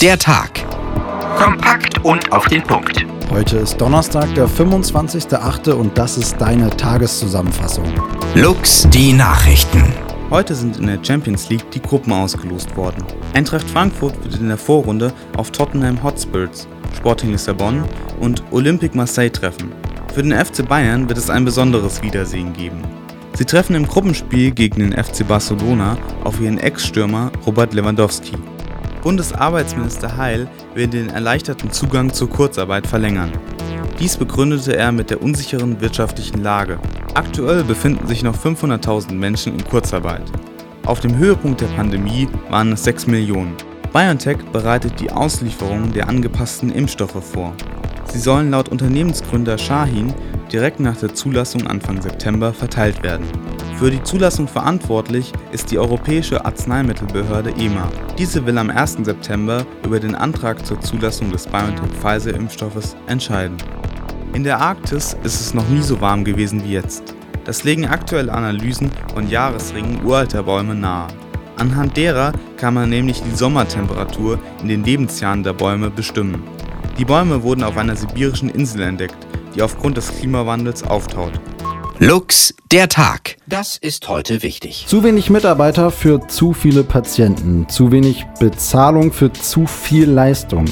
der Tag. Kompakt und auf den Punkt. Heute ist Donnerstag, der 25.08. und das ist deine Tageszusammenfassung. Lux die Nachrichten. Heute sind in der Champions League die Gruppen ausgelost worden. Eintracht Frankfurt wird in der Vorrunde auf Tottenham Hotspurs, Sporting Lissabon und Olympique Marseille treffen. Für den FC Bayern wird es ein besonderes Wiedersehen geben. Sie treffen im Gruppenspiel gegen den FC Barcelona auf ihren Ex-Stürmer Robert Lewandowski. Bundesarbeitsminister Heil will den erleichterten Zugang zur Kurzarbeit verlängern. Dies begründete er mit der unsicheren wirtschaftlichen Lage. Aktuell befinden sich noch 500.000 Menschen in Kurzarbeit. Auf dem Höhepunkt der Pandemie waren es 6 Millionen. BioNTech bereitet die Auslieferung der angepassten Impfstoffe vor. Sie sollen laut Unternehmensgründer Shahin direkt nach der Zulassung Anfang September verteilt werden. Für die Zulassung verantwortlich ist die Europäische Arzneimittelbehörde EMA. Diese will am 1. September über den Antrag zur Zulassung des BioNTech-Pfizer-Impfstoffes entscheiden. In der Arktis ist es noch nie so warm gewesen wie jetzt. Das legen aktuelle Analysen von Jahresringen uralter Bäume nahe. Anhand derer kann man nämlich die Sommertemperatur in den Lebensjahren der Bäume bestimmen. Die Bäume wurden auf einer sibirischen Insel entdeckt, die aufgrund des Klimawandels auftaut. Lux der Tag. Das ist heute wichtig. Zu wenig Mitarbeiter für zu viele Patienten, zu wenig Bezahlung für zu viel Leistung.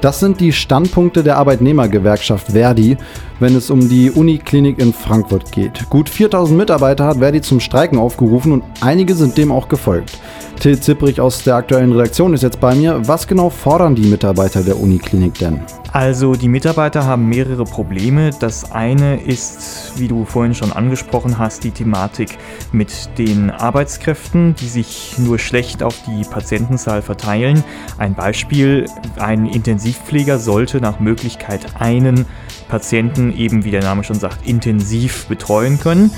Das sind die Standpunkte der Arbeitnehmergewerkschaft Verdi, wenn es um die Uniklinik in Frankfurt geht. Gut 4000 Mitarbeiter hat Verdi zum Streiken aufgerufen und einige sind dem auch gefolgt. Till Zipprich aus der aktuellen Redaktion ist jetzt bei mir. Was genau fordern die Mitarbeiter der Uniklinik denn? Also die Mitarbeiter haben mehrere Probleme. Das eine ist, wie du vorhin schon angesprochen hast, die Thematik mit den Arbeitskräften, die sich nur schlecht auf die Patientenzahl verteilen. Ein Beispiel, ein Intensivpfleger sollte nach Möglichkeit einen Patienten eben, wie der Name schon sagt, intensiv betreuen können.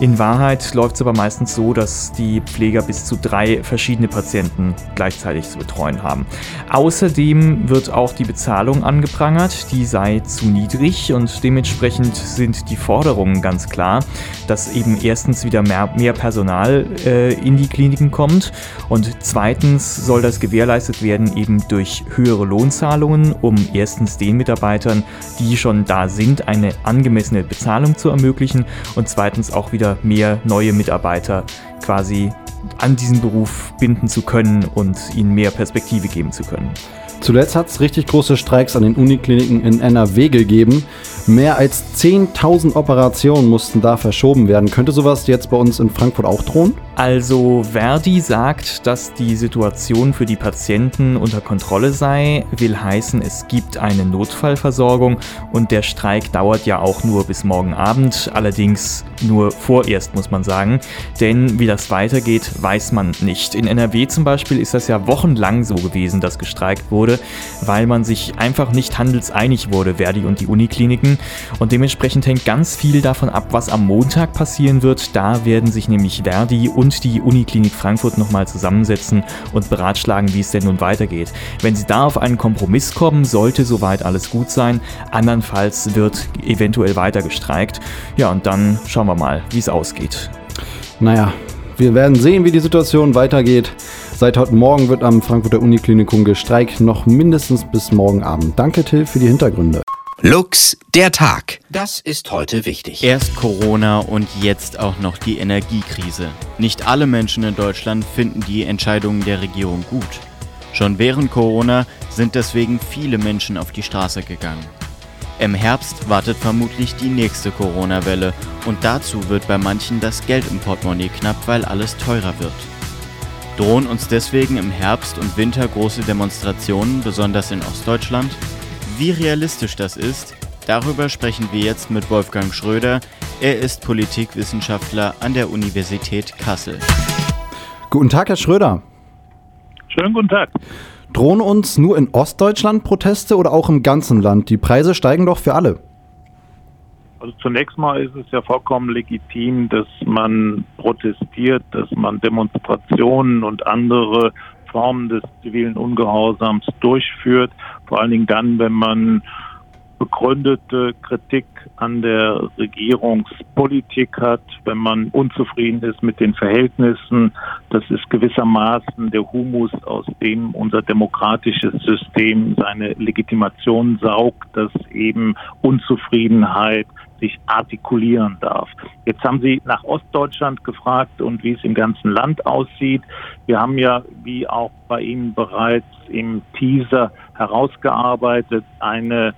In Wahrheit läuft es aber meistens so, dass die Pfleger bis zu drei verschiedene Patienten gleichzeitig zu betreuen haben. Außerdem wird auch die Bezahlung angeprangert, die sei zu niedrig und dementsprechend sind die Forderungen ganz klar, dass eben erstens wieder mehr, mehr Personal äh, in die Kliniken kommt und zweitens soll das gewährleistet werden eben durch höhere Lohnzahlungen, um erstens den Mitarbeitern, die schon da sind, eine angemessene Bezahlung zu ermöglichen und zweitens auch wieder wieder mehr neue Mitarbeiter quasi an diesen Beruf binden zu können und ihnen mehr Perspektive geben zu können. Zuletzt hat es richtig große Streiks an den Unikliniken in NRW gegeben. Mehr als 10.000 Operationen mussten da verschoben werden. Könnte sowas jetzt bei uns in Frankfurt auch drohen? Also Verdi sagt, dass die Situation für die Patienten unter Kontrolle sei, will heißen, es gibt eine Notfallversorgung und der Streik dauert ja auch nur bis morgen Abend, allerdings nur vorerst muss man sagen, denn wie das weitergeht, weiß man nicht. In NRW zum Beispiel ist das ja wochenlang so gewesen, dass gestreikt wurde, weil man sich einfach nicht handelseinig wurde, Verdi und die Unikliniken und dementsprechend hängt ganz viel davon ab, was am Montag passieren wird. Da werden sich nämlich Verdi und und die Uniklinik Frankfurt nochmal zusammensetzen und beratschlagen, wie es denn nun weitergeht. Wenn sie da auf einen Kompromiss kommen, sollte soweit alles gut sein. Andernfalls wird eventuell weiter gestreikt. Ja, und dann schauen wir mal, wie es ausgeht. Naja, wir werden sehen, wie die Situation weitergeht. Seit heute Morgen wird am Frankfurter Uniklinikum gestreikt, noch mindestens bis morgen Abend. Danke, Till, für die Hintergründe. Lux der Tag. Das ist heute wichtig. Erst Corona und jetzt auch noch die Energiekrise. Nicht alle Menschen in Deutschland finden die Entscheidungen der Regierung gut. Schon während Corona sind deswegen viele Menschen auf die Straße gegangen. Im Herbst wartet vermutlich die nächste Corona-Welle und dazu wird bei manchen das Geld im Portemonnaie knapp, weil alles teurer wird. Drohen uns deswegen im Herbst und Winter große Demonstrationen, besonders in Ostdeutschland? Wie realistisch das ist, darüber sprechen wir jetzt mit Wolfgang Schröder. Er ist Politikwissenschaftler an der Universität Kassel. Guten Tag, Herr Schröder. Schönen guten Tag. Drohen uns nur in Ostdeutschland Proteste oder auch im ganzen Land? Die Preise steigen doch für alle. Also zunächst mal ist es ja vollkommen legitim, dass man protestiert, dass man Demonstrationen und andere Formen des zivilen Ungehorsams durchführt, vor allen Dingen dann, wenn man begründete Kritik an der Regierungspolitik hat, wenn man unzufrieden ist mit den Verhältnissen. Das ist gewissermaßen der Humus, aus dem unser demokratisches System seine Legitimation saugt, dass eben Unzufriedenheit sich artikulieren darf. Jetzt haben Sie nach Ostdeutschland gefragt und wie es im ganzen Land aussieht. Wir haben ja, wie auch bei Ihnen bereits im Teaser herausgearbeitet, eine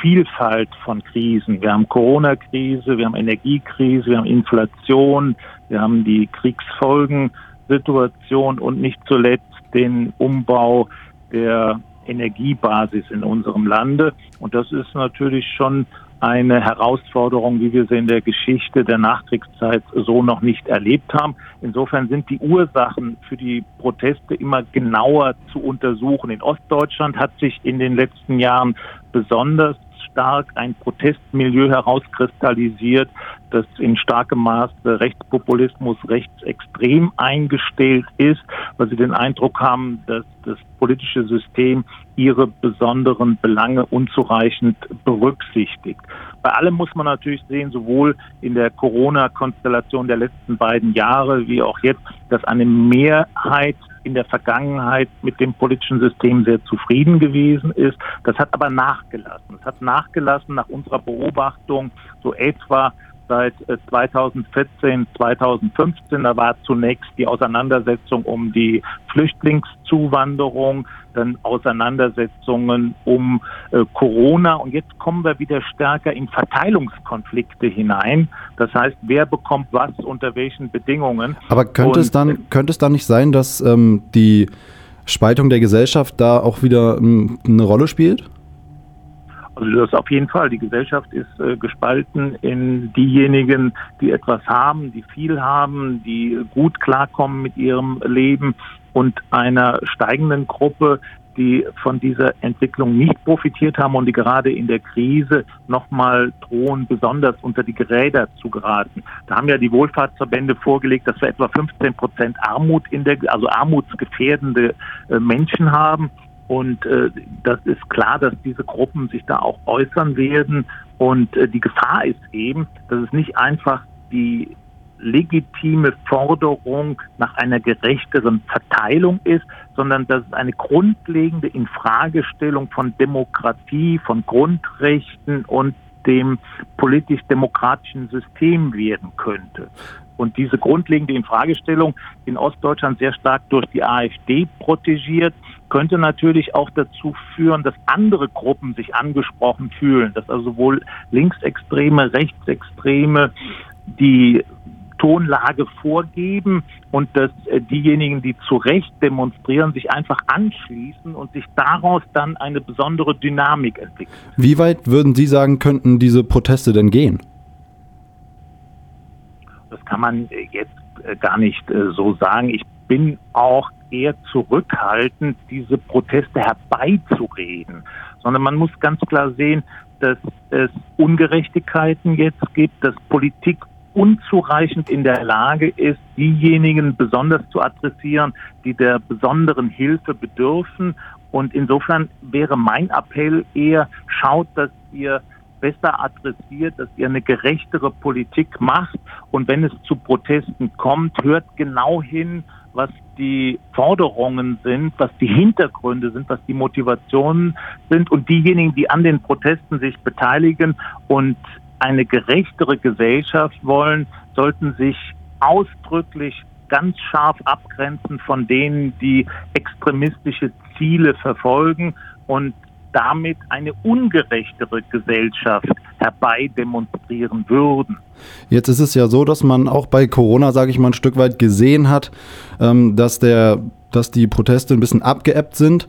Vielfalt von Krisen. Wir haben Corona-Krise, wir haben Energiekrise, wir haben Inflation, wir haben die Kriegsfolgensituation und nicht zuletzt den Umbau der Energiebasis in unserem Lande. Und das ist natürlich schon eine Herausforderung, wie wir sie in der Geschichte der Nachkriegszeit so noch nicht erlebt haben. Insofern sind die Ursachen für die Proteste immer genauer zu untersuchen. In Ostdeutschland hat sich in den letzten Jahren besonders stark ein Protestmilieu herauskristallisiert, das in starkem Maße Rechtspopulismus rechtsextrem eingestellt ist, weil sie den Eindruck haben, dass das politische System ihre besonderen Belange unzureichend berücksichtigt. Bei allem muss man natürlich sehen, sowohl in der Corona-Konstellation der letzten beiden Jahre wie auch jetzt, dass eine Mehrheit in der Vergangenheit mit dem politischen System sehr zufrieden gewesen ist. Das hat aber nachgelassen. Es hat nachgelassen nach unserer Beobachtung so etwa seit 2014, äh, 2015. Da war zunächst die Auseinandersetzung um die Flüchtlingszuwanderung, dann Auseinandersetzungen um äh, Corona und jetzt kommen wir wieder stärker in Verteilungskonflikte hinein. Das heißt, wer bekommt was unter welchen Bedingungen. Aber könnte und, es dann könnte es dann nicht sein, dass ähm, die Spaltung der Gesellschaft da auch wieder ähm, eine Rolle spielt? Also das auf jeden Fall. Die Gesellschaft ist äh, gespalten in diejenigen, die etwas haben, die viel haben, die gut klarkommen mit ihrem Leben und einer steigenden Gruppe, die von dieser Entwicklung nicht profitiert haben und die gerade in der Krise nochmal drohen, besonders unter die Geräder zu geraten. Da haben ja die Wohlfahrtsverbände vorgelegt, dass wir etwa 15 Prozent Armut in der, also armutsgefährdende äh, Menschen haben. Und äh, das ist klar, dass diese Gruppen sich da auch äußern werden. Und äh, die Gefahr ist eben, dass es nicht einfach die legitime Forderung nach einer gerechteren Verteilung ist, sondern dass es eine grundlegende Infragestellung von Demokratie, von Grundrechten und dem politisch-demokratischen System werden könnte. Und diese grundlegende Infragestellung in Ostdeutschland sehr stark durch die AfD protegiert, könnte natürlich auch dazu führen, dass andere Gruppen sich angesprochen fühlen, dass also sowohl Linksextreme, Rechtsextreme die Tonlage vorgeben und dass äh, diejenigen, die zu Recht demonstrieren, sich einfach anschließen und sich daraus dann eine besondere Dynamik entwickelt. Wie weit würden Sie sagen, könnten diese Proteste denn gehen? Kann man äh, jetzt äh, gar nicht so sagen. Ich bin auch eher zurückhaltend, diese Proteste herbeizureden, sondern man muss ganz klar sehen, dass es Ungerechtigkeiten jetzt gibt, dass Politik unzureichend in der Lage ist, diejenigen besonders zu adressieren, die der besonderen Hilfe bedürfen. Und insofern wäre mein Appell eher, schaut, dass ihr besser adressiert, dass ihr eine gerechtere Politik macht. Und wenn es zu Protesten kommt, hört genau hin, was die Forderungen sind, was die Hintergründe sind, was die Motivationen sind und diejenigen, die an den Protesten sich beteiligen und eine gerechtere Gesellschaft wollen, sollten sich ausdrücklich ganz scharf abgrenzen von denen, die extremistische Ziele verfolgen und damit eine ungerechtere Gesellschaft herbeidemonstrieren würden. Jetzt ist es ja so, dass man auch bei Corona, sage ich mal, ein Stück weit gesehen hat, ähm, dass, der, dass die Proteste ein bisschen abgeebbt sind.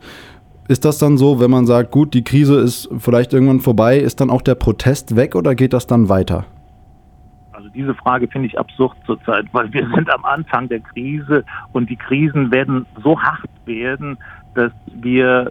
Ist das dann so, wenn man sagt, gut, die Krise ist vielleicht irgendwann vorbei, ist dann auch der Protest weg oder geht das dann weiter? Also diese Frage finde ich absurd zurzeit, weil wir sind am Anfang der Krise und die Krisen werden so hart werden, dass wir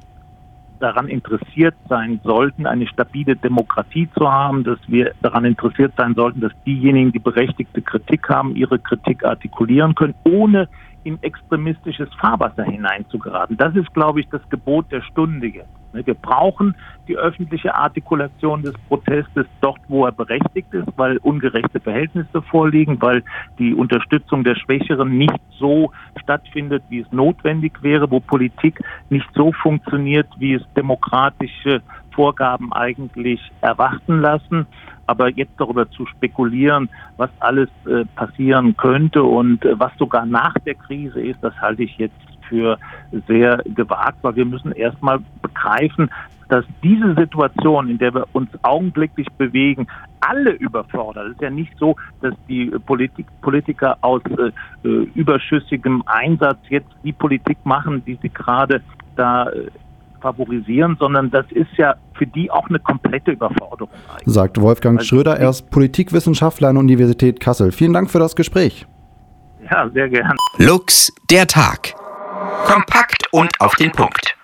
daran interessiert sein sollten, eine stabile Demokratie zu haben, dass wir daran interessiert sein sollten, dass diejenigen, die berechtigte Kritik haben, ihre Kritik artikulieren können, ohne in extremistisches Fahrwasser hineinzugeraten. Das ist, glaube ich, das Gebot der Stunde jetzt. Ne, wir brauchen die öffentliche Artikulation des Protestes dort, wo er berechtigt ist, weil ungerechte Verhältnisse vorliegen, weil die Unterstützung der Schwächeren nicht so stattfindet, wie es notwendig wäre, wo Politik nicht so funktioniert, wie es demokratische Vorgaben eigentlich erwarten lassen. Aber jetzt darüber zu spekulieren, was alles äh, passieren könnte und äh, was sogar nach der Krise ist, das halte ich jetzt für sehr gewagt, weil wir müssen erstmal begreifen, dass diese Situation, in der wir uns augenblicklich bewegen, alle überfordert. Es ist ja nicht so, dass die Politik, Politiker aus äh, überschüssigem Einsatz jetzt die Politik machen, die sie gerade da äh, favorisieren, sondern das ist ja für die auch eine komplette Überforderung. Eigentlich. Sagt Wolfgang also, Schröder, er ist Politikwissenschaftler an der Universität Kassel. Vielen Dank für das Gespräch. Ja, sehr gern. Lux, der Tag. Kompakt und auf den Punkt.